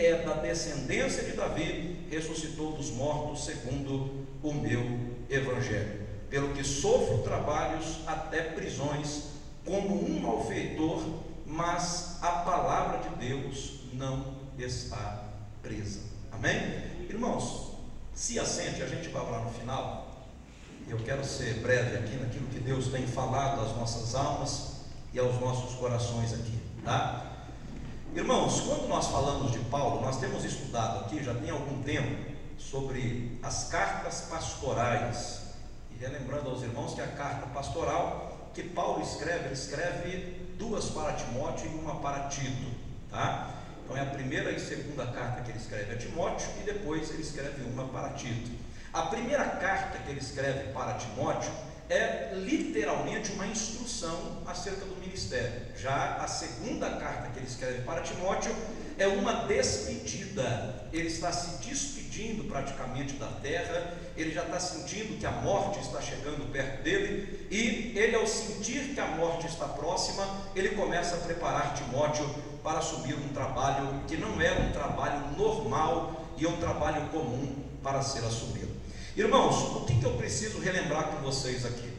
é da descendência de Davi, ressuscitou dos mortos, segundo o meu evangelho. Pelo que sofro trabalhos até prisões, como um malfeitor, mas a palavra de Deus não está presa. Amém? Irmãos, se assente, a gente vai lá no final. Eu quero ser breve aqui naquilo que Deus tem falado às nossas almas e aos nossos corações aqui, tá? Irmãos, quando nós falamos de Paulo, nós temos estudado aqui já tem algum tempo sobre as cartas pastorais. E relembrando aos irmãos que a carta pastoral que Paulo escreve, ele escreve duas para Timóteo e uma para Tito, tá? Então é a primeira e segunda carta que ele escreve a Timóteo e depois ele escreve uma para Tito. A primeira carta que ele escreve para Timóteo é literalmente uma instrução acerca do ministério. Já a segunda carta que ele escreve para Timóteo é uma despedida. Ele está se despedindo praticamente da terra, ele já está sentindo que a morte está chegando perto dele, e ele, ao sentir que a morte está próxima, ele começa a preparar Timóteo para assumir um trabalho que não é um trabalho normal e é um trabalho comum para ser assumido. Irmãos, o que, que eu preciso relembrar com vocês aqui?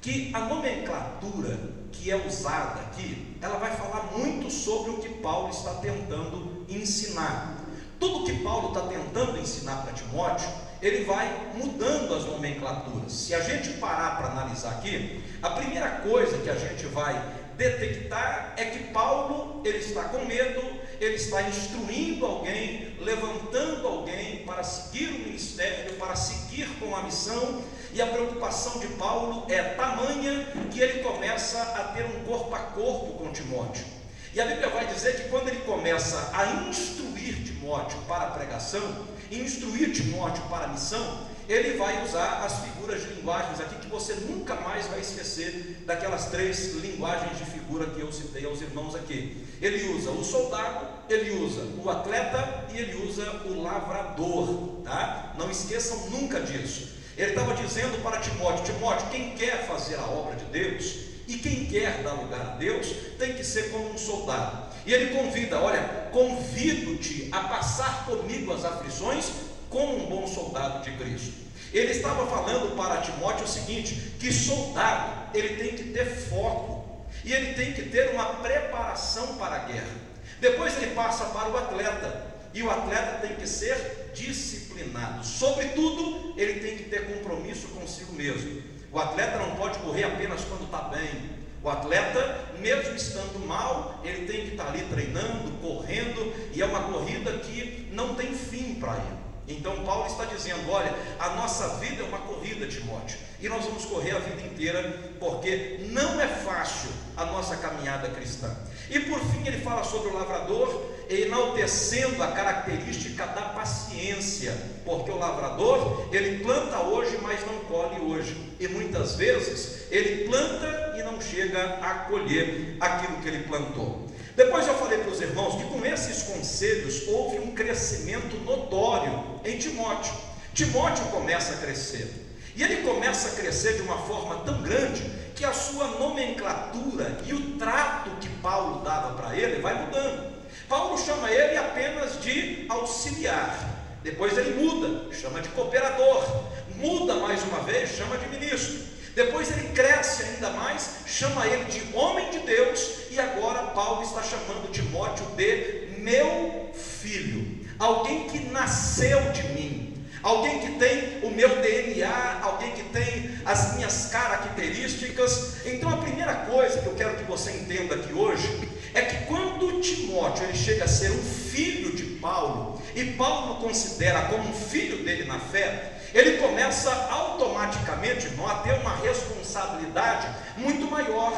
Que a nomenclatura que é usada aqui, ela vai falar muito sobre o que Paulo está tentando ensinar. Tudo que Paulo está tentando ensinar para Timóteo, ele vai mudando as nomenclaturas. Se a gente parar para analisar aqui, a primeira coisa que a gente vai detectar é que Paulo ele está com medo, ele está instruindo alguém, levantando alguém para seguir o ministério, para seguir com a missão, e a preocupação de Paulo é tamanha que ele começa a ter um corpo a corpo com Timóteo. E a Bíblia vai dizer que quando ele começa a instruir Timóteo para a pregação, instruir Timóteo para a missão, ele vai usar as figuras de linguagens aqui que você nunca mais vai esquecer daquelas três linguagens de figura que eu citei aos irmãos aqui. Ele usa o soldado, ele usa o atleta e ele usa o lavrador, tá? Não esqueçam nunca disso. Ele estava dizendo para Timóteo: Timóteo, quem quer fazer a obra de Deus e quem quer dar lugar a Deus tem que ser como um soldado. E ele convida: Olha, convido-te a passar comigo as aflições como um bom soldado de Cristo. Ele estava falando para Timóteo o seguinte: que soldado ele tem que ter foco e ele tem que ter uma preparação para a guerra. Depois ele passa para o atleta e o atleta tem que ser disciplinado. Sobretudo, ele tem que ter compromisso consigo mesmo. O atleta não pode correr apenas quando está bem. O atleta, mesmo estando mal, ele tem que estar ali treinando, correndo, e é uma corrida que não tem fim para ele. Então Paulo está dizendo: olha, a nossa vida é uma corrida, Timóteo, e nós vamos correr a vida inteira, porque não é fácil a nossa caminhada cristã. E por fim ele fala sobre o lavrador, enaltecendo a característica da paciência, porque o lavrador ele planta hoje, mas não colhe hoje, e muitas vezes ele planta e não chega a colher aquilo que ele plantou. Depois eu falei para os irmãos que com esses conselhos houve um crescimento notório em Timóteo. Timóteo começa a crescer. E ele começa a crescer de uma forma tão grande que a sua nomenclatura e o trato que Paulo dava para ele vai mudando. Paulo chama ele apenas de auxiliar. Depois ele muda, chama de cooperador. Muda mais uma vez, chama de ministro. Depois ele cresce ainda mais, chama ele de homem de Deus, e agora Paulo está chamando Timóteo de meu filho, alguém que nasceu de mim, alguém que tem o meu DNA, alguém que tem as minhas características. Então a primeira coisa que eu quero que você entenda aqui hoje é que quando Timóteo ele chega a ser um filho de Paulo, e Paulo o considera como um filho dele na fé, ele começa automaticamente irmão, a ter uma responsabilidade muito maior,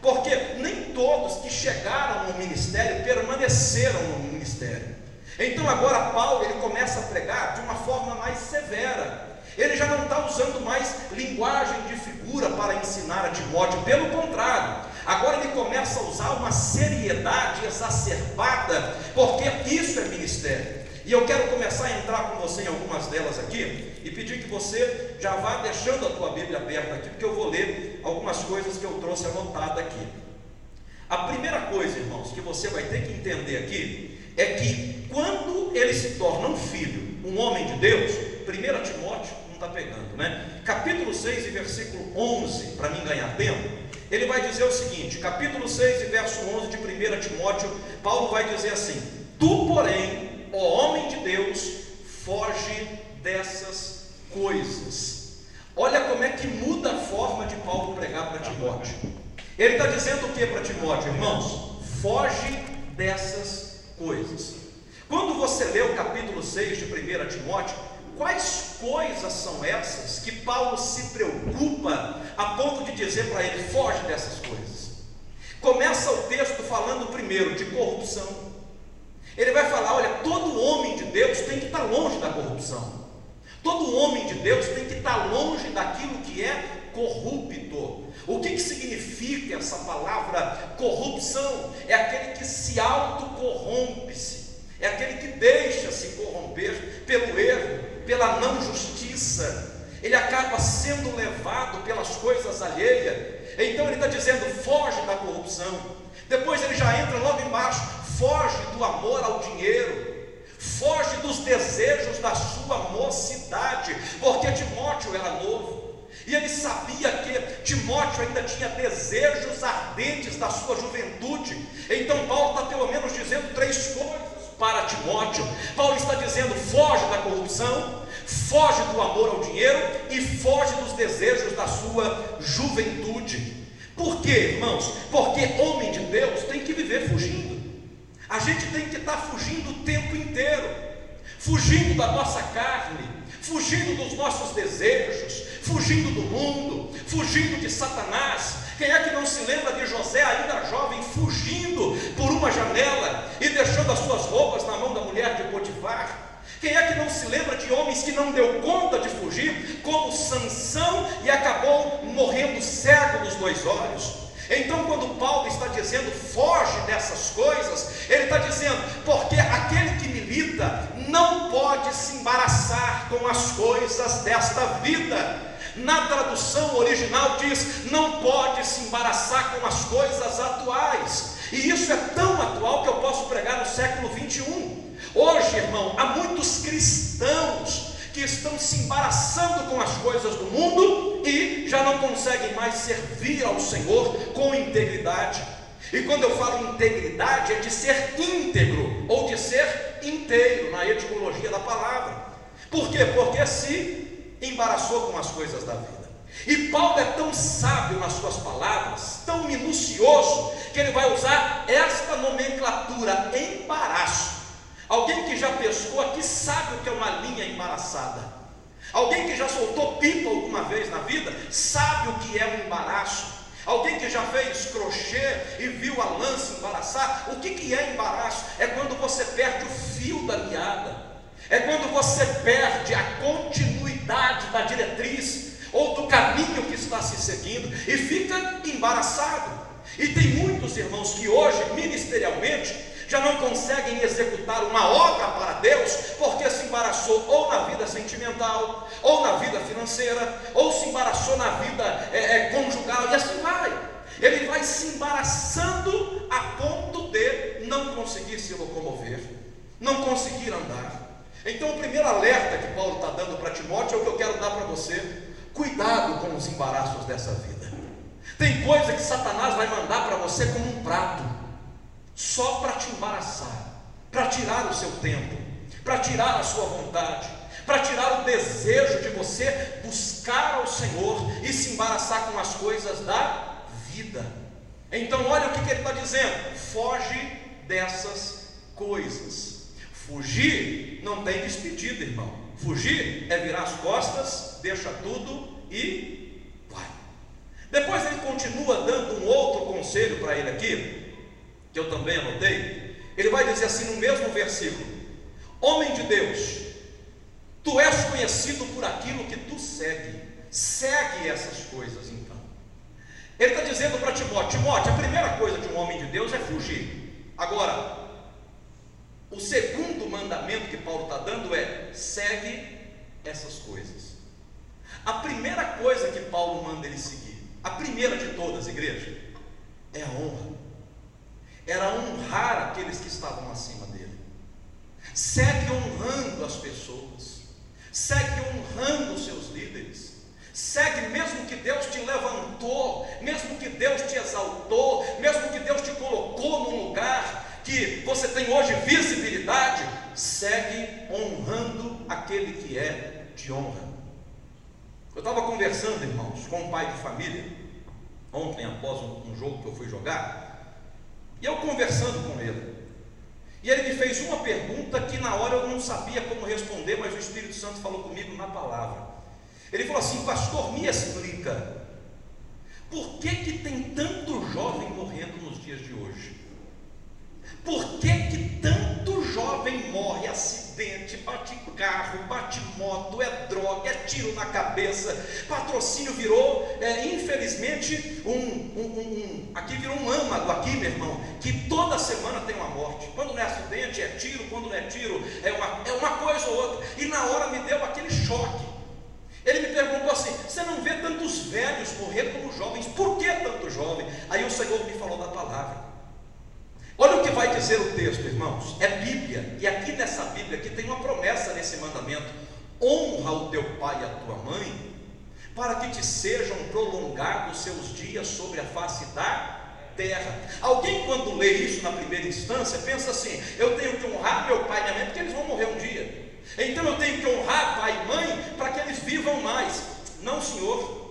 porque nem todos que chegaram no ministério permaneceram no ministério. Então agora Paulo ele começa a pregar de uma forma mais severa. Ele já não está usando mais linguagem de figura para ensinar a Timóteo, pelo contrário, agora ele começa a usar uma seriedade exacerbada, porque isso é ministério. E eu quero começar a entrar com você em algumas delas aqui e pedir que você já vá deixando a tua Bíblia aberta aqui, porque eu vou ler algumas coisas que eu trouxe anotada aqui. A primeira coisa, irmãos, que você vai ter que entender aqui é que quando ele se torna um filho, um homem de Deus, 1 Timóteo não está pegando, né? Capítulo 6 e versículo 11, para mim ganhar tempo, ele vai dizer o seguinte: capítulo 6 e verso 11 de 1 Timóteo, Paulo vai dizer assim: Tu, porém, ó homem de Deus, foge dessas coisas. Olha como é que muda a forma de Paulo pregar para Timóteo. Ele está dizendo o que para Timóteo, irmãos? Foge dessas coisas. Quando você lê o capítulo 6 de 1 Timóteo, quais coisas são essas que Paulo se preocupa a ponto de dizer para ele: foge dessas coisas? Começa o texto falando primeiro de corrupção. Ele vai falar: olha, todo homem de Deus tem que estar longe da corrupção. Todo homem de Deus tem que estar longe daquilo que é corrupto. O que, que significa essa palavra corrupção? É aquele que se autocorrompe-se, é aquele que deixa se corromper pelo erro, pela não justiça. Ele acaba sendo levado pelas coisas alheias. Então ele está dizendo: foge da corrupção. Depois ele já entra logo embaixo: foge do amor ao dinheiro foge dos desejos da sua mocidade, porque Timóteo era novo. E ele sabia que Timóteo ainda tinha desejos ardentes da sua juventude. Então Paulo está pelo menos dizendo três coisas para Timóteo. Paulo está dizendo: foge da corrupção, foge do amor ao dinheiro e foge dos desejos da sua juventude. Por quê, irmãos? Porque homem de Deus tem que viver fugindo. A gente tem que estar fugindo o tempo inteiro, fugindo da nossa carne, fugindo dos nossos desejos, fugindo do mundo, fugindo de Satanás. Quem é que não se lembra de José, ainda jovem, fugindo por uma janela e deixando as suas roupas na mão da mulher de Potifar? Quem é que não se lembra de homens que não deu conta de fugir, como Sansão, e acabou morrendo cego nos dois olhos? Então, quando Paulo está dizendo foge dessas coisas, ele está dizendo, porque aquele que milita não pode se embaraçar com as coisas desta vida. Na tradução original diz: não pode se embaraçar com as coisas atuais. E isso é tão atual que eu posso pregar no século 21. Hoje, irmão, há muitos cristãos que estão se embaraçando com as coisas do mundo e já não conseguem mais servir ao Senhor com integridade. E quando eu falo integridade, é de ser íntegro ou de ser inteiro, na etimologia da palavra. Por quê? Porque se embaraçou com as coisas da vida. E Paulo é tão sábio nas suas palavras, tão minucioso, que ele vai usar esta nomenclatura, embaraço Alguém que já pescou aqui sabe o que é uma linha embaraçada. Alguém que já soltou pipa alguma vez na vida sabe o que é um embaraço. Alguém que já fez crochê e viu a lança embaraçar, o que, que é embaraço? É quando você perde o fio da meada, é quando você perde a continuidade da diretriz ou do caminho que está se seguindo e fica embaraçado. E tem muitos irmãos que hoje, ministerialmente, já não conseguem executar uma obra para Deus porque se embaraçou ou na vida sentimental, ou na vida financeira, ou se embaraçou na vida é, é, conjugal, e assim vai. Ele vai se embaraçando a ponto de não conseguir se locomover, não conseguir andar. Então, o primeiro alerta que Paulo está dando para Timóteo é o que eu quero dar para você: cuidado com os embaraços dessa vida. Tem coisa que Satanás vai mandar para você como um prato só para te embaraçar, para tirar o seu tempo, para tirar a sua vontade, para tirar o desejo de você buscar ao Senhor e se embaraçar com as coisas da vida. Então, olha o que, que ele está dizendo: foge dessas coisas. Fugir não tem despedida, irmão. Fugir é virar as costas, deixa tudo e vai. Depois ele continua dando um outro conselho para ele aqui, que eu também anotei, ele vai dizer assim no mesmo versículo: Homem de Deus, tu és conhecido por aquilo que tu segue, segue essas coisas então. Ele está dizendo para Timóteo: Timóteo, a primeira coisa de um homem de Deus é fugir. Agora, o segundo mandamento que Paulo está dando é: segue essas coisas. A primeira coisa que Paulo manda ele seguir, a primeira de todas, igreja, é a honra era honrar aqueles que estavam acima dele. Segue honrando as pessoas, segue honrando os seus líderes. Segue mesmo que Deus te levantou, mesmo que Deus te exaltou, mesmo que Deus te colocou num lugar que você tem hoje visibilidade, segue honrando aquele que é de honra. Eu estava conversando, irmãos, com um pai de família, ontem após um, jogo que eu fui jogar, e eu conversando com ele, e ele me fez uma pergunta que na hora eu não sabia como responder, mas o Espírito Santo falou comigo na palavra. Ele falou assim: Pastor, me explica, por que, que tem tanto jovem morrendo nos dias de hoje? Por que, que tanto jovem morre acidente, bate carro, bate moto, é droga, é tiro na cabeça? Patrocínio virou, é, infelizmente, um, um, um, aqui virou um âmago aqui, meu irmão, que toda semana tem uma morte. Quando não é acidente, é tiro, quando não é tiro, é uma, é uma coisa ou outra. E na hora me deu aquele choque. Ele me perguntou assim: você não vê tantos velhos morrer como jovens? Por que tanto jovem? Aí o Senhor me falou da palavra. Olha o que vai dizer o texto, irmãos. É Bíblia. E aqui nessa Bíblia aqui tem uma promessa nesse mandamento: honra o teu pai e a tua mãe, para que te sejam prolongados seus dias sobre a face da terra. Alguém, quando lê isso na primeira instância, pensa assim: eu tenho que honrar meu pai e minha mãe, porque eles vão morrer um dia. Então eu tenho que honrar pai e mãe para que eles vivam mais. Não, Senhor.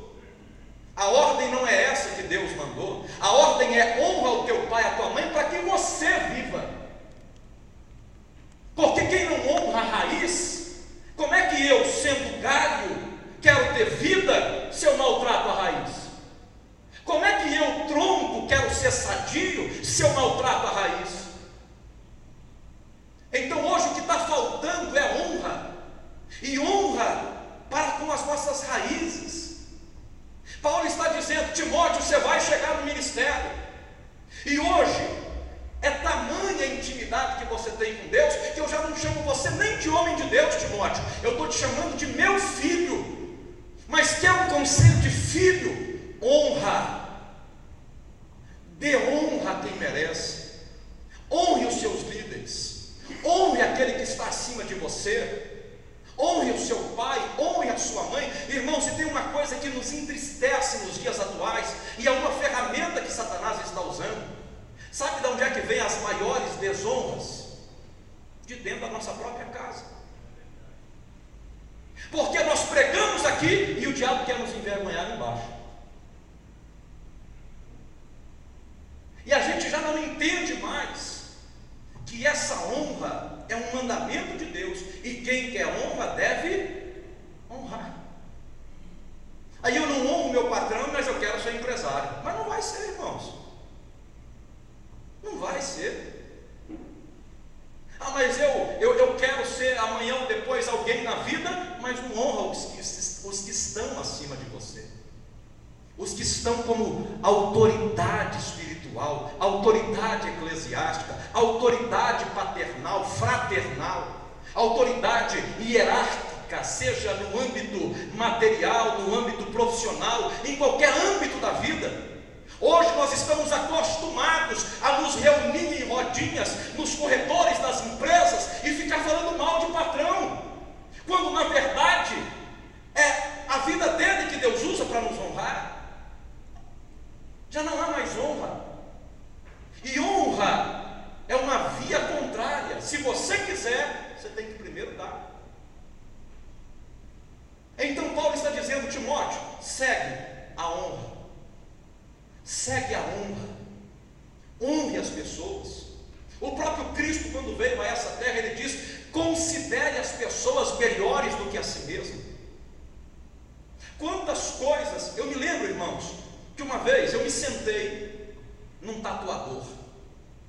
A ordem não é essa que Deus mandou. A ordem é honra o teu pai e a tua mãe para que você viva. Porque quem não honra a raiz, como é que eu, sendo galho, quero ter vida se eu maltrato a raiz? Como é que eu, tronco, quero ser sadio se eu maltrato a raiz? Então hoje o que está faltando é honra, e honra para com as nossas raízes. Paulo está dizendo: Timóteo, você vai chegar no ministério, e hoje é tamanha a intimidade que você tem com Deus, que eu já não chamo você nem de homem de Deus, Timóteo, eu estou te chamando de meu filho. Mas quer um conselho de filho? Honra, dê honra a quem merece, honre os seus líderes. Honre aquele que está acima de você, honre o seu pai, honre a sua mãe. Irmão, se tem uma coisa que nos entristece nos dias atuais, e é uma ferramenta que Satanás está usando, sabe de onde é que vem as maiores desonras? De dentro da nossa própria casa. Porque nós pregamos aqui e o diabo quer nos envergonhar embaixo. E a gente já não entende mais que essa honra é um mandamento de Deus e quem quer honra deve honrar. Aí eu não honro meu patrão, mas eu quero ser empresário. Mas não vai ser, irmãos. Não vai ser. Ah, mas eu, eu, eu quero ser amanhã ou depois alguém na vida, mas não honra os que, os que estão acima de você. Os que estão como autoridade espiritual espiritual, autoridade eclesiástica, autoridade paternal, fraternal, autoridade hierárquica, seja no âmbito material, no âmbito profissional, em qualquer âmbito da vida. Hoje nós estamos acostumados a nos reunir em rodinhas nos corredores das empresas e ficar falando mal de patrão, quando na verdade é a vida dele que Deus usa para nos honrar. Já não há mais honra. E honra é uma via contrária. Se você quiser, você tem que primeiro dar. Então Paulo está dizendo, Timóteo, segue a honra. Segue a honra. Honre as pessoas. O próprio Cristo, quando veio a essa terra, ele diz: considere as pessoas melhores do que a si mesmo. Quantas coisas, eu me lembro, irmãos, que uma vez eu me sentei num tatuador.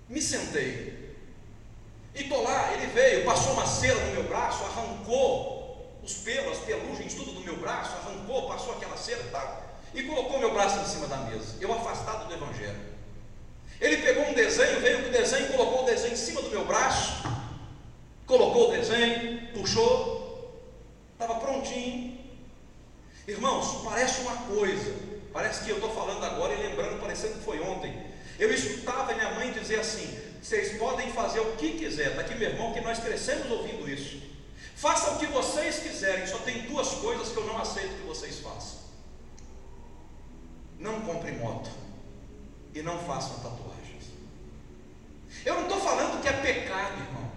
Me sentei. E estou lá, ele veio, passou uma cera no meu braço, arrancou os pelos, as pelugens, tudo do meu braço, arrancou, passou aquela cera e tal, e colocou meu braço em cima da mesa, eu afastado do Evangelho. Ele pegou um desenho, veio com o desenho, colocou o desenho em cima do meu braço, colocou o desenho, puxou, estava prontinho. Irmãos, parece uma coisa, parece que eu estou falando agora e lembrando, parecendo que foi ontem. Eu escutava minha mãe dizer assim: vocês podem fazer o que quiser. Está aqui meu irmão, que nós crescemos ouvindo isso. Faça o que vocês quiserem, só tem duas coisas que eu não aceito que vocês façam. Não compre moto e não façam tatuagens. Eu não estou falando que é pecado, irmão.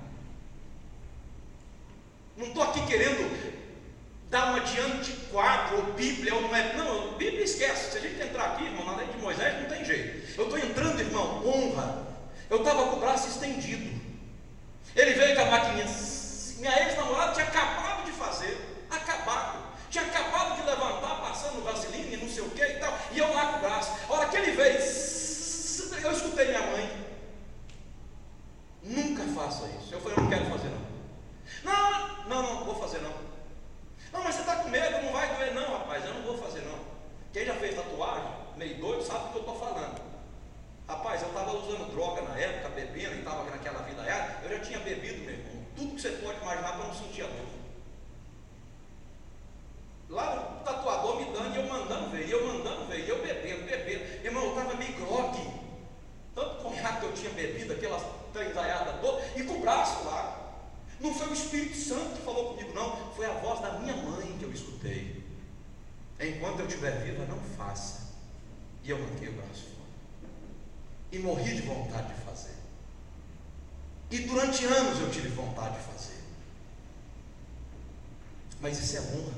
Não estou aqui querendo dar uma de antiquado, ou Bíblia, ou não é. Não, Bíblia esquece. Se a gente entrar aqui, irmão, na lei de Moisés, não tem jeito. Eu estou entrando, irmão, honra. Eu estava com o braço estendido. Ele veio com a maquininha. Minha ex-namorada tinha acabado de fazer. Acabado. Tinha acabado de levantar, passando vaseline, não sei o que e tal. E eu lá com o braço. A hora que ele veio, eu escutei minha mãe. Nunca faça isso. Eu falei, eu não quero fazer não. Não, não, não, vou fazer não. Não, mas você está com medo, não vai doer não, rapaz. Eu não vou fazer não. Quem já fez tatuagem, meio doido, sabe o que eu estou falando. Rapaz, eu estava usando droga na época, bebendo, e estava naquela vida errada. Eu já tinha bebido, meu irmão, tudo que você pode imaginar para não sentir a dor. Lá o tatuador me dando e eu mandando ver, e eu mandando ver, e eu bebendo, bebendo. Irmão, eu estava meio grogue. Tanto conhaque que eu tinha bebido, aquelas trenzaiadas todas, e com o braço lá. Não foi o Espírito Santo que falou comigo, não. Foi a voz da minha mãe que eu escutei. Enquanto eu estiver viva, não faça. E eu manquei o braço fora. E morri de vontade de fazer. E durante anos eu tive vontade de fazer. Mas isso é honra.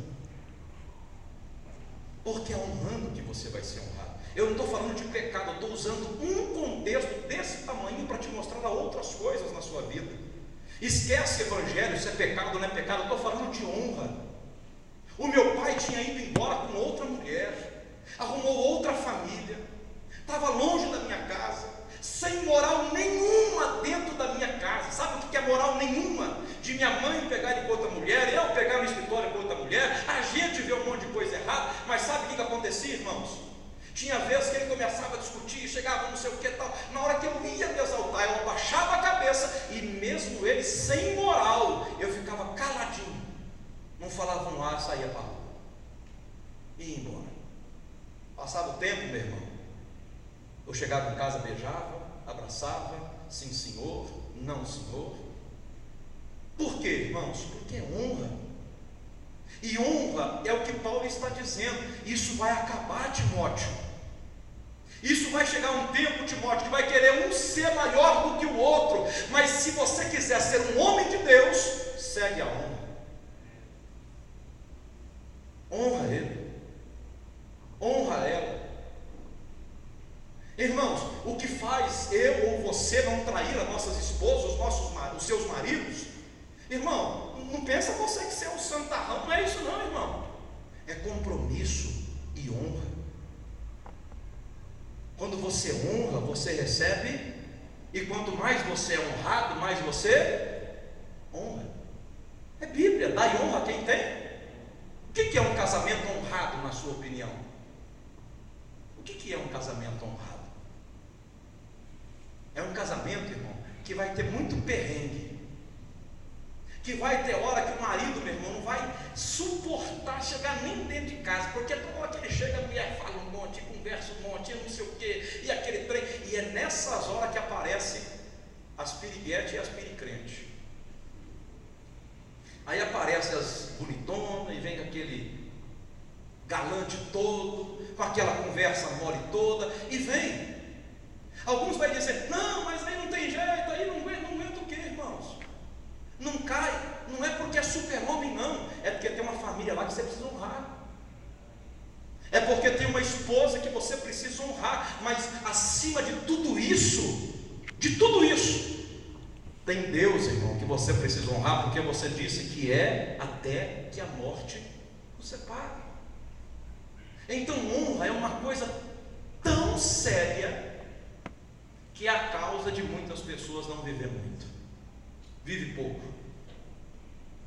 Porque é honrando que você vai ser honrado. Eu não estou falando de pecado, eu estou usando um contexto desse tamanho para te mostrar outras coisas na sua vida. Esquece evangelho, se é pecado ou não é pecado, eu estou falando de honra. O meu pai tinha ido embora com outra mulher, arrumou outra família, estava longe da minha casa, sem moral nenhuma dentro da minha casa. Sabe o que é moral nenhuma? De minha mãe pegar com outra mulher, eu pegar no escritório com outra mulher, a gente vê um monte de coisa errada, mas sabe o que, acontecia, irmãos? Tinha vezes que ele começava a discutir, chegava não sei o que tal. Na hora que eu ia me exaltar, eu abaixava a cabeça e mesmo ele sem moral, eu ficava caladinho. Não falava um ar, saía para a rua. E ia embora. Passava o tempo, meu irmão. Eu chegava em casa, beijava, abraçava, sim senhor, não senhor. Por quê, irmãos? Porque é honra. E honra é o que Paulo está dizendo. Isso vai acabar, Timóteo. Isso vai chegar um tempo, Timóteo, que vai querer um ser maior do que o outro. Mas se você quiser ser um homem de Deus, segue a honra. Honra ele. Honra ela. Irmãos, o que faz eu ou você não trair as nossas esposas, os, nossos, os seus maridos? Irmão, não pensa você que é um santarrão, não é isso não, irmão. É compromisso e honra. Quando você honra, você recebe, e quanto mais você é honrado, mais você honra. É Bíblia, dá honra a quem tem. O que é um casamento honrado, na sua opinião? O que é um casamento honrado? É um casamento, irmão, que vai ter muito perrengue, que vai ter hora que o marido, meu irmão, não vai suportar chegar nem dentro de casa, porque toda hora que ele chega, a mulher fala um monte, conversa um monte, não sei o quê, e aquele trem, e é nessas horas que aparece as piriguetes e as piricrentes. Aí aparece as bonitonas e vem aquele galante todo, com aquela conversa mole toda, e vem. Alguns vão dizer, não, mas aí não tem jeito, aí não aguenta, não aguenta o quê, irmãos? Não cai, não é porque é super-homem, não, é porque tem uma família lá que você precisa honrar. É porque tem uma esposa que você precisa honrar, mas acima de tudo isso, de tudo isso, tem Deus, irmão, que você precisa honrar, porque você disse que é até que a morte o separe. Então, honra é uma coisa tão séria que é a causa de muitas pessoas não viver muito vive pouco.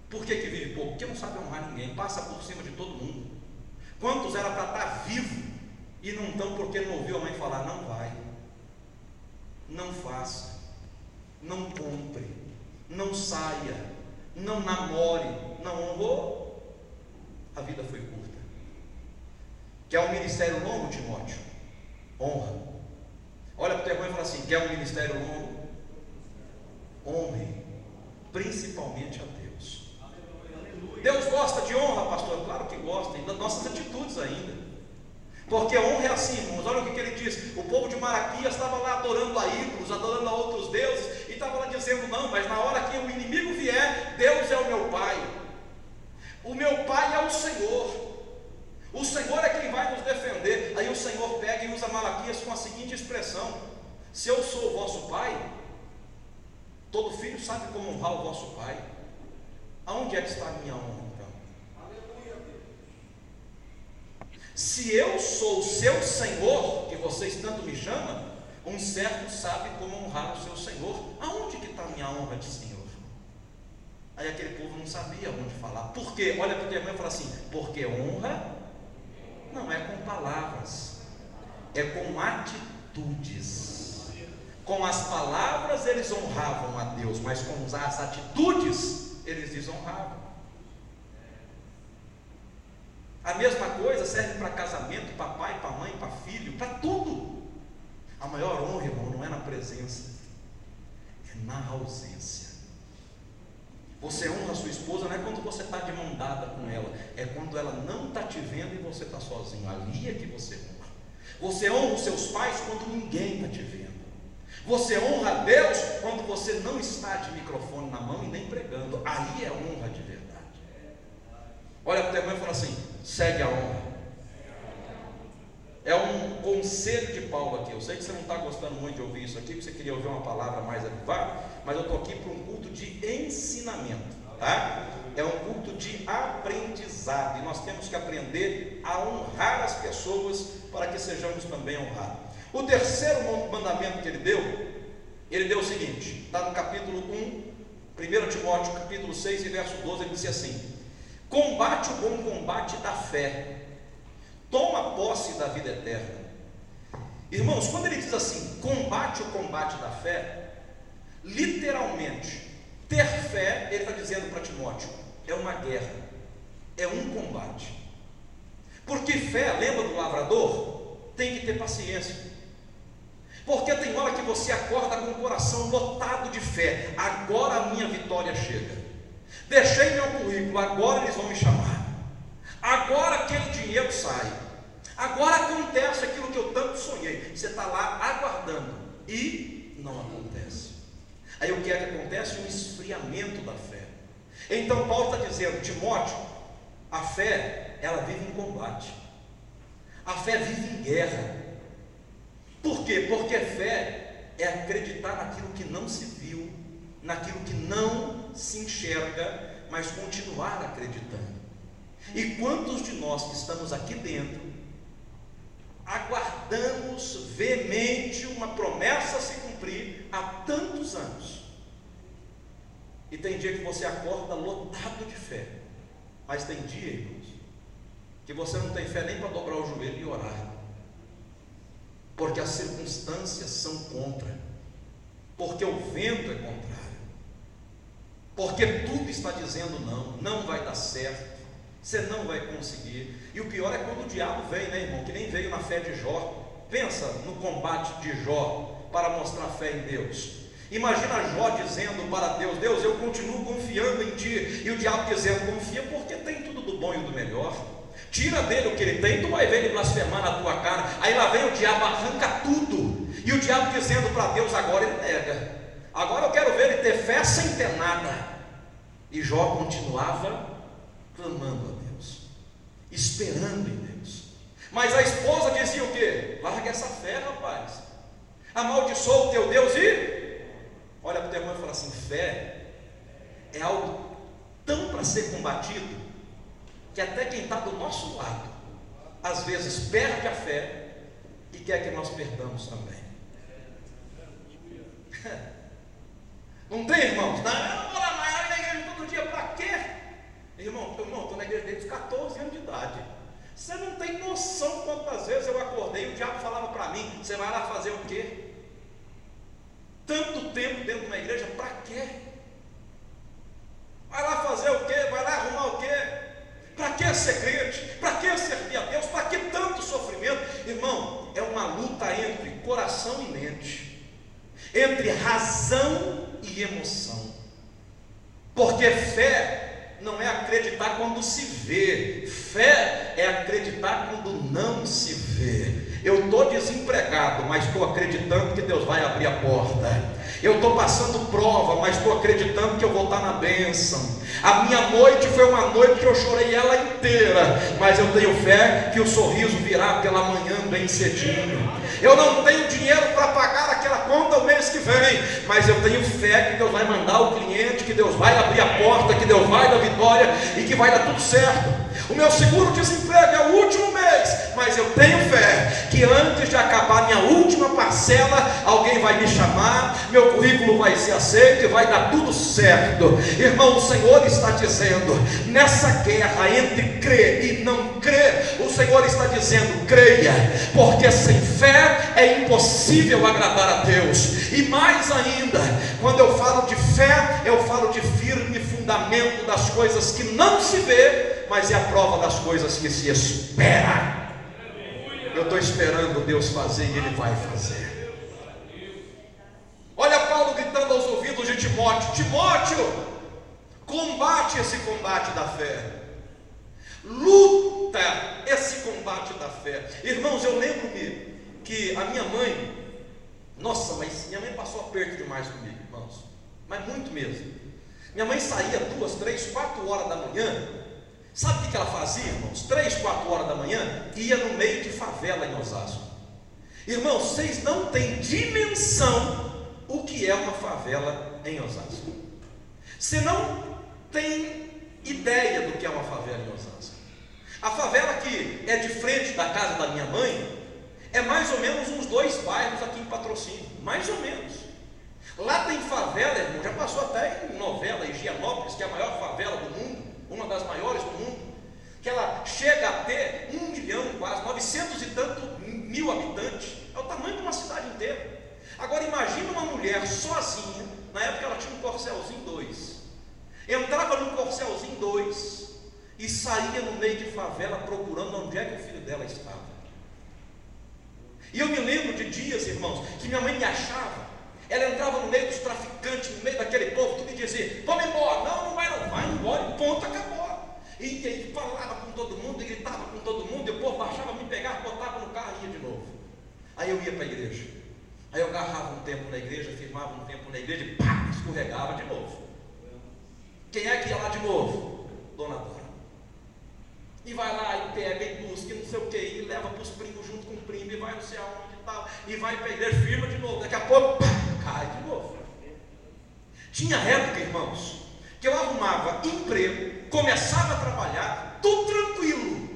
Por que, que vive pouco? Porque não sabe honrar ninguém, passa por cima de todo mundo. Quantos era para estar vivo e não estão porque não ouviu a mãe falar, não vai, não faça, não compre, não saia, não namore, não honrou, a vida foi curta. Quer um ministério longo, Timóteo? Honra. Olha para o teu irmão e fala assim: quer um ministério longo? Honre principalmente a Deus. das nossas atitudes ainda. Porque honra é assim, irmãos. Olha o que, que ele diz: o povo de Maraquias estava lá adorando a ídolos, adorando a outros deuses, e estava lá dizendo: não, mas na hora que o inimigo vier, Deus é o meu Pai. O meu Pai é o Senhor. O Senhor é quem vai nos defender. Aí o Senhor pega e usa Malaquias com a seguinte expressão: Se eu sou o vosso Pai, todo filho sabe como honrar o vosso Pai. Aonde é que está a minha honra então? Se eu sou o seu Senhor, que vocês tanto me chamam, um servo sabe como honrar o seu Senhor. Aonde que está a minha honra de Senhor? Aí aquele povo não sabia onde falar. Por quê? Olha para o teu irmão e fala assim: porque honra não é com palavras, é com atitudes. Com as palavras eles honravam a Deus, mas com as atitudes eles desonravam. A mesma coisa serve para casamento, para pai, para mãe, para filho, para tudo. A maior honra, irmão, não é na presença, é na ausência. Você honra a sua esposa não é quando você está de mão dada com ela, é quando ela não está te vendo e você está sozinho. Ali é que você honra. Você honra os seus pais quando ninguém está te vendo. Você honra a Deus quando você não está de microfone na mão e nem pregando. Aí é honra de verdade. Olha para o teu irmão e fala assim: segue a honra. É um conselho de Paulo aqui. Eu sei que você não está gostando muito de ouvir isso aqui, porque você queria ouvir uma palavra mais avivada, mas eu estou aqui para um culto de ensinamento, tá? É um culto de aprendizado, e nós temos que aprender a honrar as pessoas para que sejamos também honrados. O terceiro mandamento que ele deu, ele deu o seguinte: está no capítulo 1, 1 Timóteo, capítulo 6 e verso 12, ele disse assim: Combate o bom combate da fé toma posse da vida eterna. Irmãos, quando ele diz assim, combate o combate da fé, literalmente, ter fé, ele está dizendo para Timóteo, é uma guerra, é um combate. Porque fé, lembra do lavrador? Tem que ter paciência. Porque tem hora que você acorda com o coração lotado de fé. Agora a minha vitória chega. Deixei meu currículo, agora eles vão me chamar. Agora aquele dinheiro sai. Agora acontece aquilo que eu tanto sonhei. Você está lá aguardando e não acontece. Aí o que é que acontece? Um esfriamento da fé. Então Paulo está dizendo, Timóteo, a fé, ela vive em combate. A fé vive em guerra. Por quê? Porque fé é acreditar naquilo que não se viu, naquilo que não se enxerga, mas continuar acreditando. E quantos de nós que estamos aqui dentro aguardamos veemente uma promessa a se cumprir há tantos anos? E tem dia que você acorda lotado de fé, mas tem dia, irmãos, que você não tem fé nem para dobrar o joelho e orar, porque as circunstâncias são contra, porque o vento é contrário, porque tudo está dizendo não, não vai dar certo você não vai conseguir. E o pior é quando o diabo vem, né, irmão? Que nem veio na fé de Jó. Pensa no combate de Jó para mostrar fé em Deus. Imagina Jó dizendo para Deus: Deus, eu continuo confiando em Ti. E o diabo dizendo: Confia porque tem tudo do bom e do melhor. Tira dele o que ele tem, tu vai ver ele blasfemar na tua cara. Aí lá vem o diabo, arranca tudo. E o diabo dizendo para Deus: Agora ele nega. Agora eu quero ver ele ter fé sem ter nada. E Jó continuava clamando a Deus, esperando em Deus. Mas a esposa dizia o quê? Larga essa fé, rapaz. Amaldiçoa o teu Deus e olha para o teu irmão e fala assim: fé é algo tão para ser combatido que até quem está do nosso lado às vezes perde a fé e quer que nós perdamos também. Não tem, irmãos? Não, eu vou lá na igreja todo dia, para quê? Irmão, irmão, estou na igreja desde os 14 anos de idade. Você não tem noção quantas vezes eu acordei e o diabo falava para mim: você vai lá fazer o quê? Tanto tempo dentro de uma igreja, para quê? Vai lá fazer o quê? Vai lá arrumar o quê? Para que ser crente? Para que servir a Deus? Para que tanto sofrimento? Irmão, é uma luta entre coração e mente, entre razão e emoção. Porque fé não é acreditar quando se vê, fé é acreditar quando não se vê. Eu estou desempregado, mas estou acreditando que Deus vai abrir a porta. Eu estou passando prova, mas estou acreditando que eu vou estar na bênção. A minha noite foi uma noite que eu chorei ela inteira, mas eu tenho fé que o sorriso virá pela manhã bem cedinho. Eu não tenho dinheiro para pagar aquela conta o mês que vem, mas eu tenho fé que Deus vai mandar o cliente, que Deus vai abrir a porta, que Deus vai dar vitória e que vai dar tudo certo. O meu seguro-desemprego é o último mês, mas eu tenho fé que antes de acabar minha última parcela, alguém vai me chamar, meu currículo vai ser aceito e vai dar tudo certo. Irmão, o Senhor está dizendo, nessa guerra entre crer e não crer, o Senhor está dizendo: creia, porque sem fé é impossível agradar a Deus. E mais ainda, quando eu falo de fé, eu falo de firme fundamento das coisas que não se vê, mas é a prova das coisas que se espera. Eu estou esperando Deus fazer e Ele vai fazer. Olha Paulo gritando aos ouvidos de Timóteo: Timóteo, combate esse combate da fé. Luta esse combate da fé. Irmãos, eu lembro-me que a minha mãe, nossa, mas minha mãe passou aperto demais comigo, irmãos, mas muito mesmo. Minha mãe saía duas, três, quatro horas da manhã. Sabe o que ela fazia, irmãos? Três, quatro horas da manhã, ia no meio de favela em Osasco. Irmãos, vocês não têm dimensão o que é uma favela em Osasco. Você não tem ideia do que é uma favela em Osasco. A favela que é de frente da casa da minha mãe é mais ou menos uns dois bairros aqui em Patrocínio, mais ou menos. Lá tem favela, irmão, já passou até em novela, Higienópolis, que é a maior favela do mundo, uma das maiores do mundo, que ela chega a ter um milhão quase, 900 e tanto mil habitantes, é o tamanho de uma cidade inteira. Agora imagine uma mulher sozinha, na época ela tinha um Corcelzinho 2, entrava no Corcelzinho 2 e saía no meio de favela procurando onde é que o filho dela estava. E eu me lembro de dias, irmãos, que minha mãe me achava ela entrava no meio dos traficantes, no meio daquele povo, tudo e dizia: Vamos embora. Não, não embora e ponto, acabou. E aí falava com todo mundo, gritava com todo mundo, povo baixava, me pegava, botava no carro e ia de novo. Aí eu ia para a igreja. Aí eu agarrava um tempo na igreja, firmava um tempo na igreja e pá, escorregava de novo. Quem é que ia lá de novo? Dona Dora. E vai lá e pega e busca, e não sei o que, e leva para os primos junto com o primo, e vai não sei aonde e tal, e vai para a igreja, firma de novo. Daqui a pouco, pá, cai de novo. Tinha época, irmãos, que eu arrumava emprego, começava a trabalhar, tudo tranquilo.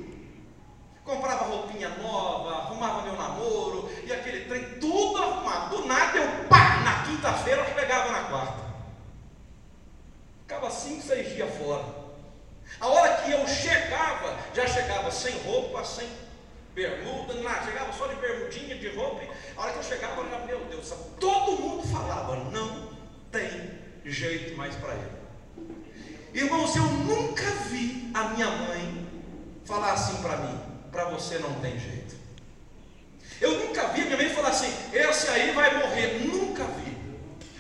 Comprava roupinha nova, arrumava meu namoro, e aquele trem, tudo arrumado. Do nada eu, pá, na quinta-feira eu pegava na quarta. Ficava cinco, seis dias fora. A hora que eu chegava, já chegava sem roupa, sem bermuda, nada, chegava só de bermudinha, de roupa. A hora que eu chegava, eu já, meu Deus, todo mundo falava, não tem jeito mais para ele. Irmãos, eu nunca vi a minha mãe falar assim para mim, para você não tem jeito. Eu nunca vi a minha mãe falar assim, esse aí vai morrer. Nunca vi.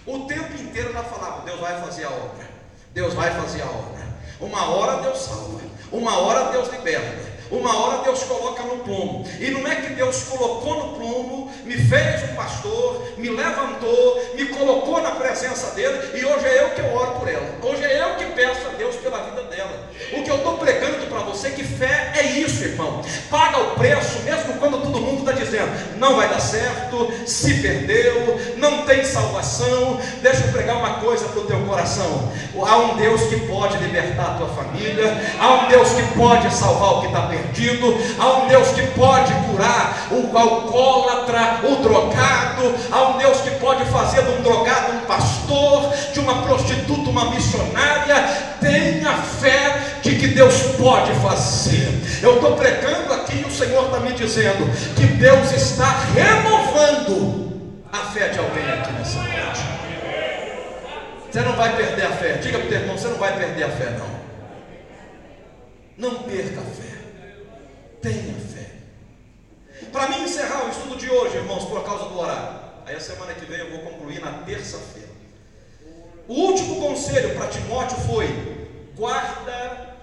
O tempo inteiro ela falava, Deus vai fazer a obra. Deus vai fazer a obra. Uma hora Deus salva, uma hora Deus liberta. Uma hora Deus coloca no plumo. E não é que Deus colocou no plumo, me fez um pastor, me levantou, me colocou na presença dele, e hoje é eu que oro por ela. Hoje é eu que peço a Deus pela vida dela. O que eu estou pregando para você é que fé é isso, irmão. Paga o preço, mesmo quando todo mundo está dizendo, não vai dar certo, se perdeu, não tem salvação. Deixa eu pregar uma coisa para o teu coração. Há um Deus que pode libertar a tua família, há um Deus que pode salvar o que está perdido há um Deus que pode curar o alcoólatra, o drogado, há um Deus que pode fazer de um drogado um pastor, de uma prostituta uma missionária. Tenha fé de que Deus pode fazer. Eu estou pregando aqui e o Senhor está me dizendo que Deus está renovando a fé de alguém aqui nessa noite. Você não vai perder a fé. Diga para o teu irmão, você não vai perder a fé, não. Não perca a fé. Tenha fé. Para mim encerrar o estudo de hoje, irmãos, por causa do horário. Aí a semana que vem eu vou concluir na terça-feira. O último conselho para Timóteo foi: guarda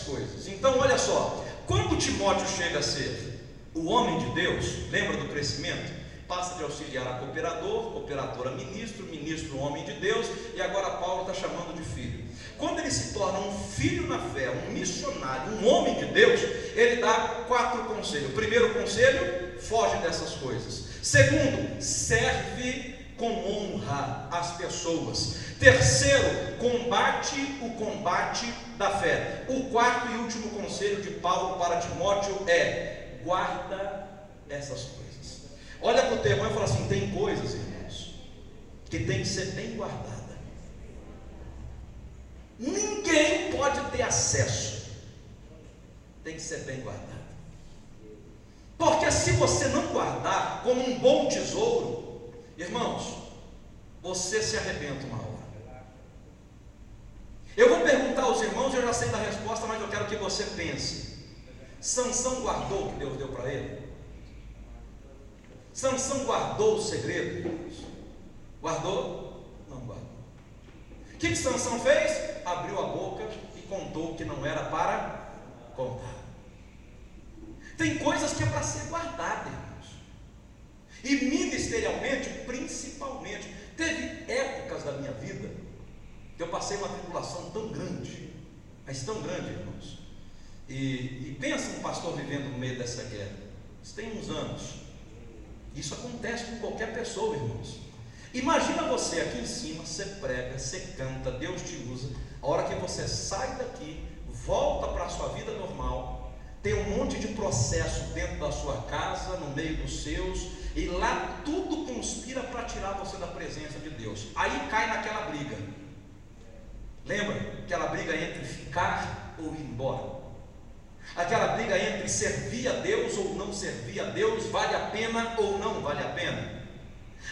coisas. Então, olha só, quando Timóteo chega a ser o homem de Deus, lembra do crescimento? passa de auxiliar a cooperador, cooperador a ministro, ministro homem de Deus, e agora Paulo está chamando de filho. Quando ele se torna um filho na fé, um missionário, um homem de Deus, ele dá quatro conselhos. Primeiro conselho, foge dessas coisas. Segundo, serve com honra as pessoas. Terceiro, combate o combate da fé. O quarto e último conselho de Paulo para Timóteo é: guarda essas coisas. Olha para o teu irmão e fala assim: tem coisas, irmãos, que tem que ser bem guardada. Ninguém pode ter acesso. Tem que ser bem guardado. Porque se você não guardar como um bom tesouro, irmãos, você se arrebenta uma hora. Eu vou perguntar aos irmãos, eu já sei da resposta, mas eu quero que você pense. Sansão guardou o que Deus deu para ele? Sansão guardou o segredo, Guardou? Não guardou. O que, que Sansão fez? Abriu a boca e contou que não era para contar. Tem coisas que é para ser guardada, irmãos. E ministerialmente, principalmente, teve épocas da minha vida que eu passei uma tribulação tão grande, mas tão grande, irmãos. E, e pensa um pastor vivendo no meio dessa guerra. Isso tem uns anos. Isso acontece com qualquer pessoa, irmãos. Imagina você aqui em cima, você prega, você canta, Deus te usa. A hora que você sai daqui, volta para a sua vida normal, tem um monte de processo dentro da sua casa, no meio dos seus, e lá tudo conspira para tirar você da presença de Deus. Aí cai naquela briga. Lembra? Aquela briga entre ficar ou ir embora. Aquela briga entre servir a Deus ou não servir a Deus, vale a pena ou não vale a pena.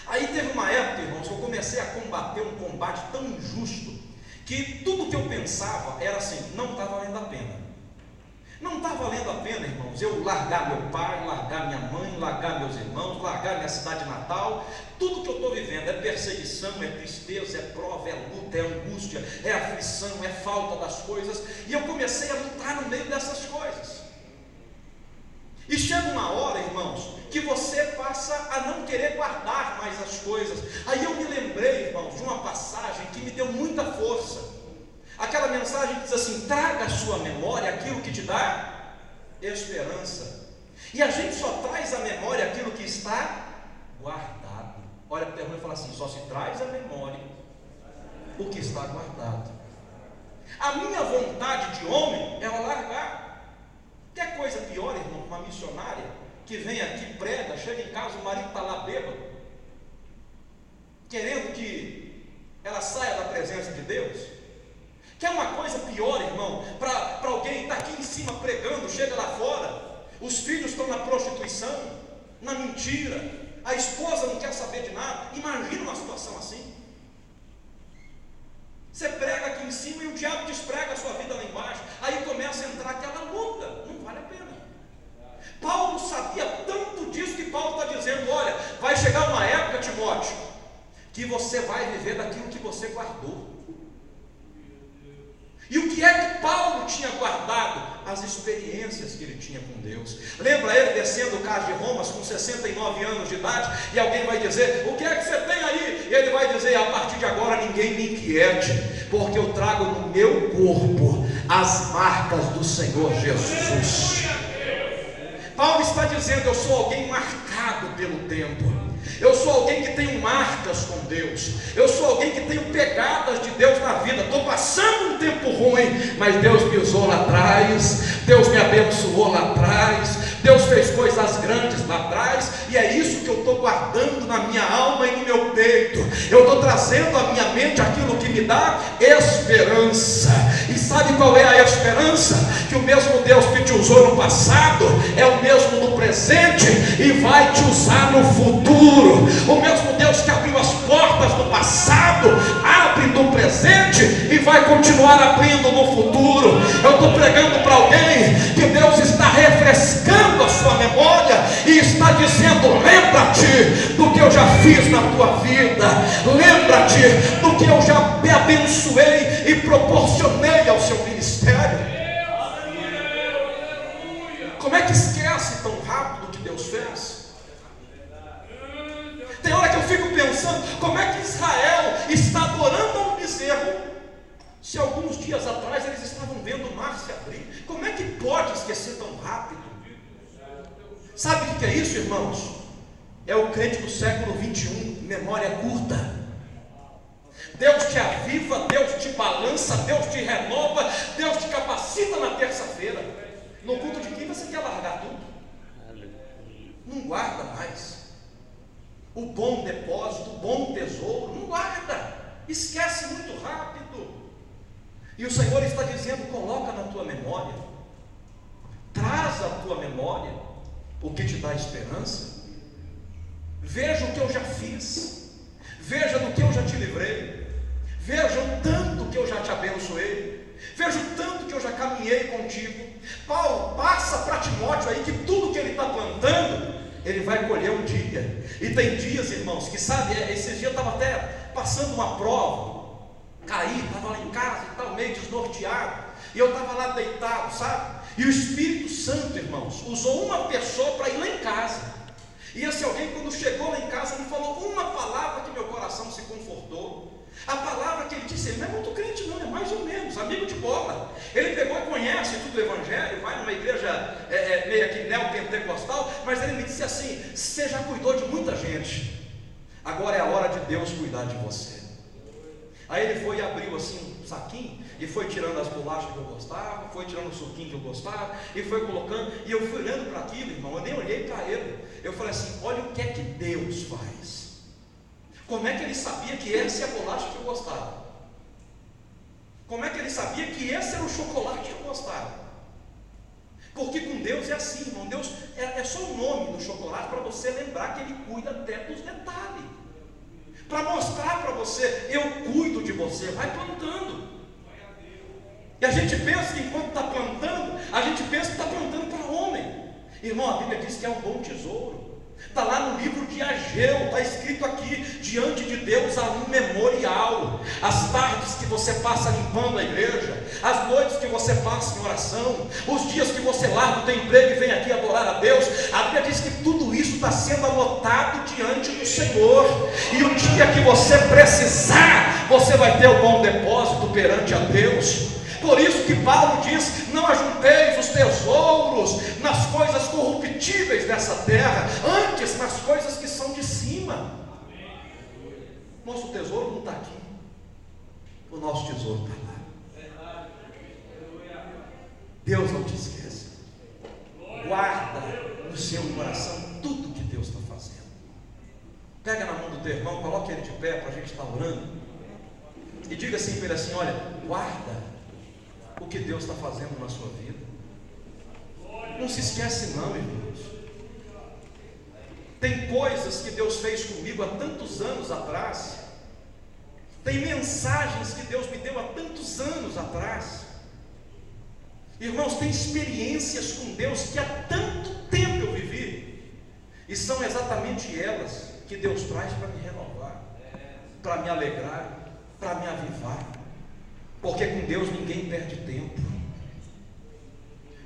Aí teve uma época, irmãos, que eu comecei a combater um combate tão injusto, que tudo que eu pensava era assim: não está valendo a pena. Não está valendo a pena, irmãos, eu largar meu pai, largar minha mãe, largar meus irmãos, largar minha cidade natal. Tudo que eu estou vivendo é perseguição, é tristeza, é prova, é luta, é angústia, é aflição, é falta das coisas. E eu comecei a lutar no meio dessas coisas. E chega uma hora, irmãos, que você passa a não querer guardar mais as coisas. Aí eu me lembrei, irmãos, de uma passagem que me deu muita força. Aquela mensagem diz assim: traga à sua memória aquilo que te dá esperança. E a gente só traz à memória aquilo que está guardado. Olha para o irmão e fala assim: só se traz à memória o que está guardado. A minha vontade de homem é largar. Quer coisa pior, irmão, uma missionária que vem aqui, prega, chega em casa, o marido está lá bêbado, querendo que ela saia da presença de Deus. Quer uma coisa pior, irmão? Para alguém estar tá aqui em cima pregando, chega lá fora, os filhos estão na prostituição, na mentira, a esposa não quer saber de nada. Imagina uma situação assim. Você prega aqui em cima e o diabo desprega a sua vida lá embaixo. Aí começa a entrar aquela luta. Não vale a pena. Paulo sabia tanto disso que Paulo está dizendo: olha, vai chegar uma época, Timóteo, que você vai viver daquilo que você guardou. E o que é que Paulo tinha guardado? As experiências que ele tinha com Deus. Lembra ele descendo o carro de Romas com 69 anos de idade? E alguém vai dizer: O que é que você tem aí? E ele vai dizer: A partir de agora ninguém me inquiete, porque eu trago no meu corpo as marcas do Senhor Jesus. Paulo está dizendo: Eu sou alguém marcado pelo tempo. Eu sou alguém que tenho marcas com Deus. Eu sou alguém que tenho pegadas de Deus na vida. Estou passando um tempo ruim, mas Deus me usou lá atrás. Deus me abençoou lá atrás. Deus fez coisas grandes lá atrás, e é isso que eu estou guardando na minha alma e no meu peito. Eu estou trazendo à minha mente aquilo que me dá esperança. E sabe qual é a esperança? Que o mesmo Deus que te usou no passado é o mesmo no presente e vai te usar no futuro. O mesmo Deus que abriu as portas no passado, abre no presente e vai continuar abrindo no futuro. Eu estou pregando para alguém que Deus está refrescando a sua memória está dizendo: lembra-te do que eu já fiz na tua vida, lembra-te do que eu já te abençoei e proporcionei ao seu ministério. Como é que esquece tão rápido o que Deus fez? Tem hora que eu fico pensando: como é que Israel está adorando a um bezerro? Se alguns dias atrás eles estavam vendo o mar se abrir, como é que pode esquecer tão rápido? Isso, irmãos? É o crente do século 21, memória curta. Deus te aviva, Deus te balança, Deus te renova, Deus te capacita na terça-feira. No culto de quinta você quer largar tudo. Não guarda mais. O bom depósito, o bom tesouro, não guarda. Esquece muito rápido. E o Senhor está dizendo: coloca na tua memória, traz à tua memória o que te dá esperança. Veja o que eu já fiz, veja do que eu já te livrei, veja o tanto que eu já te abençoei, veja o tanto que eu já caminhei contigo. Paulo passa para Timóteo aí que tudo que ele está plantando, ele vai colher um dia. E tem dias, irmãos, que sabe, é, esses dias eu estava até passando uma prova, caí, estava lá em casa tal, meio desnorteado, e eu estava lá deitado, sabe? E o Espírito Santo, irmãos, usou uma pessoa para ir lá em casa. E esse alguém, quando chegou lá em casa, me falou uma palavra que meu coração se confortou. A palavra que ele disse, ele não é muito crente, não, é mais ou menos, amigo de bola. Ele pegou conhece tudo o Evangelho, vai numa igreja é, é, meio aqui neopentecostal, mas ele me disse assim: você já cuidou de muita gente, agora é a hora de Deus cuidar de você. Aí ele foi e abriu assim um saquinho e foi tirando as bolachas que eu gostava, foi tirando o suquinho que eu gostava, e foi colocando, e eu fui olhando para aquilo, irmão, eu nem olhei para ele. Eu falei assim: olha o que é que Deus faz. Como é que ele sabia que essa é a bolacha que eu gostava? Como é que ele sabia que esse era o chocolate que eu gostava? Porque com Deus é assim, irmão. Deus é, é só o nome do chocolate para você lembrar que Ele cuida até dos detalhes. Para mostrar para você, eu cuido de você, vai plantando. E a gente pensa que enquanto está plantando, a gente pensa que está plantando para homem. Irmão, a Bíblia diz que é um bom tesouro. Está lá no livro de Ageu, está escrito aqui: diante de Deus há um memorial. As tardes que você passa limpando a igreja, as noites que você passa em oração, os dias que você larga o teu emprego e vem aqui adorar a Deus. A Bíblia diz que tudo isso está sendo anotado diante do Senhor. E o dia que você precisar, você vai ter o bom depósito perante a Deus. Por isso que Paulo diz: não ajunteis os tesouros nas coisas corruptíveis dessa terra, antes nas coisas que são de cima. Nosso tesouro não está aqui, o nosso tesouro está lá. Deus não te esquece. Guarda no seu coração tudo que Deus está fazendo. Pega na mão do teu irmão, coloque ele de pé para a gente estar orando. E diga assim para ele assim: olha, guarda o que Deus está fazendo na sua vida. Não se esquece, não, irmãos. Tem coisas que Deus fez comigo há tantos anos atrás. Tem mensagens que Deus me deu há tantos anos atrás. Irmãos, tem experiências com Deus que há tanto tempo eu vivi. E são exatamente elas que Deus traz para me renovar, para me alegrar, para me avivar. Porque com Deus ninguém perde tempo.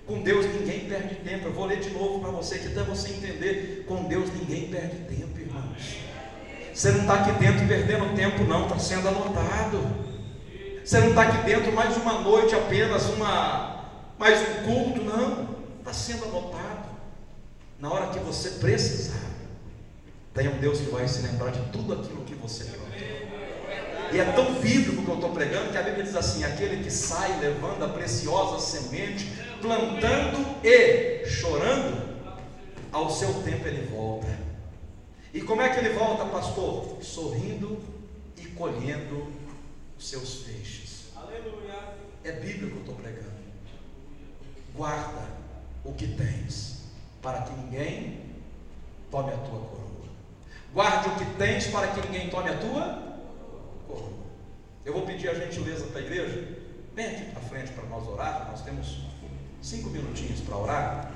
Com Deus ninguém perde tempo. Eu vou ler de novo para você, que até você entender. Com Deus ninguém perde tempo, irmãos. Você não está aqui dentro perdendo tempo, não, está sendo anotado. Você não está aqui dentro mais uma noite apenas, uma, mais um culto, não. Está sendo anotado. Na hora que você precisar, tem um Deus que vai se lembrar de tudo aquilo que você plantou. E é tão bíblico que eu estou pregando que a Bíblia diz assim: aquele que sai levando a preciosa semente, plantando e chorando, ao seu tempo ele volta. E como é que ele volta, pastor? Sorrindo e colhendo os seus. Aleluia. É bíblico que eu estou pregando. Guarda o que tens, para que ninguém tome a tua coroa. Guarde o que tens para que ninguém tome a tua eu vou pedir a gentileza para a igreja, vem aqui para frente para nós orar, nós temos cinco minutinhos para orar.